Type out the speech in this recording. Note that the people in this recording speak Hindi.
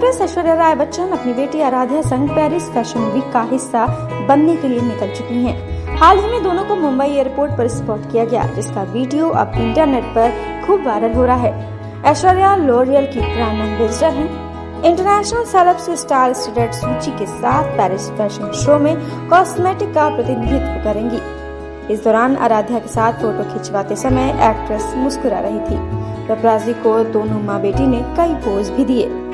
एक्ट्रेस ऐश्वर्या राय बच्चन अपनी बेटी आराध्या संग पेरिस फ़ैशन वीक का हिस्सा बनने के लिए निकल चुकी हैं। हाल ही में दोनों को मुंबई एयरपोर्ट पर स्पॉट किया गया, जिसका वीडियो अब इंटरनेट पर खूब वायरल हो रहा है। ऐश्वर्या लोरियल की ब्रांड एम्बेसडर है। इंटरनेशनल सेलेब्स स्टार स्टूडेंट सूची के साथ पेरिस फ़ैशन शो में कॉस्मेटिक का प्रतिनिधित्व करेंगी। इस दौरान आराध्या के साथ फ़ोटो खिंचवाते समय एक्ट्रेस मुस्कुरा रही थी। पेपराजी को दोनों माँ बेटी ने कई पोज भी दिए।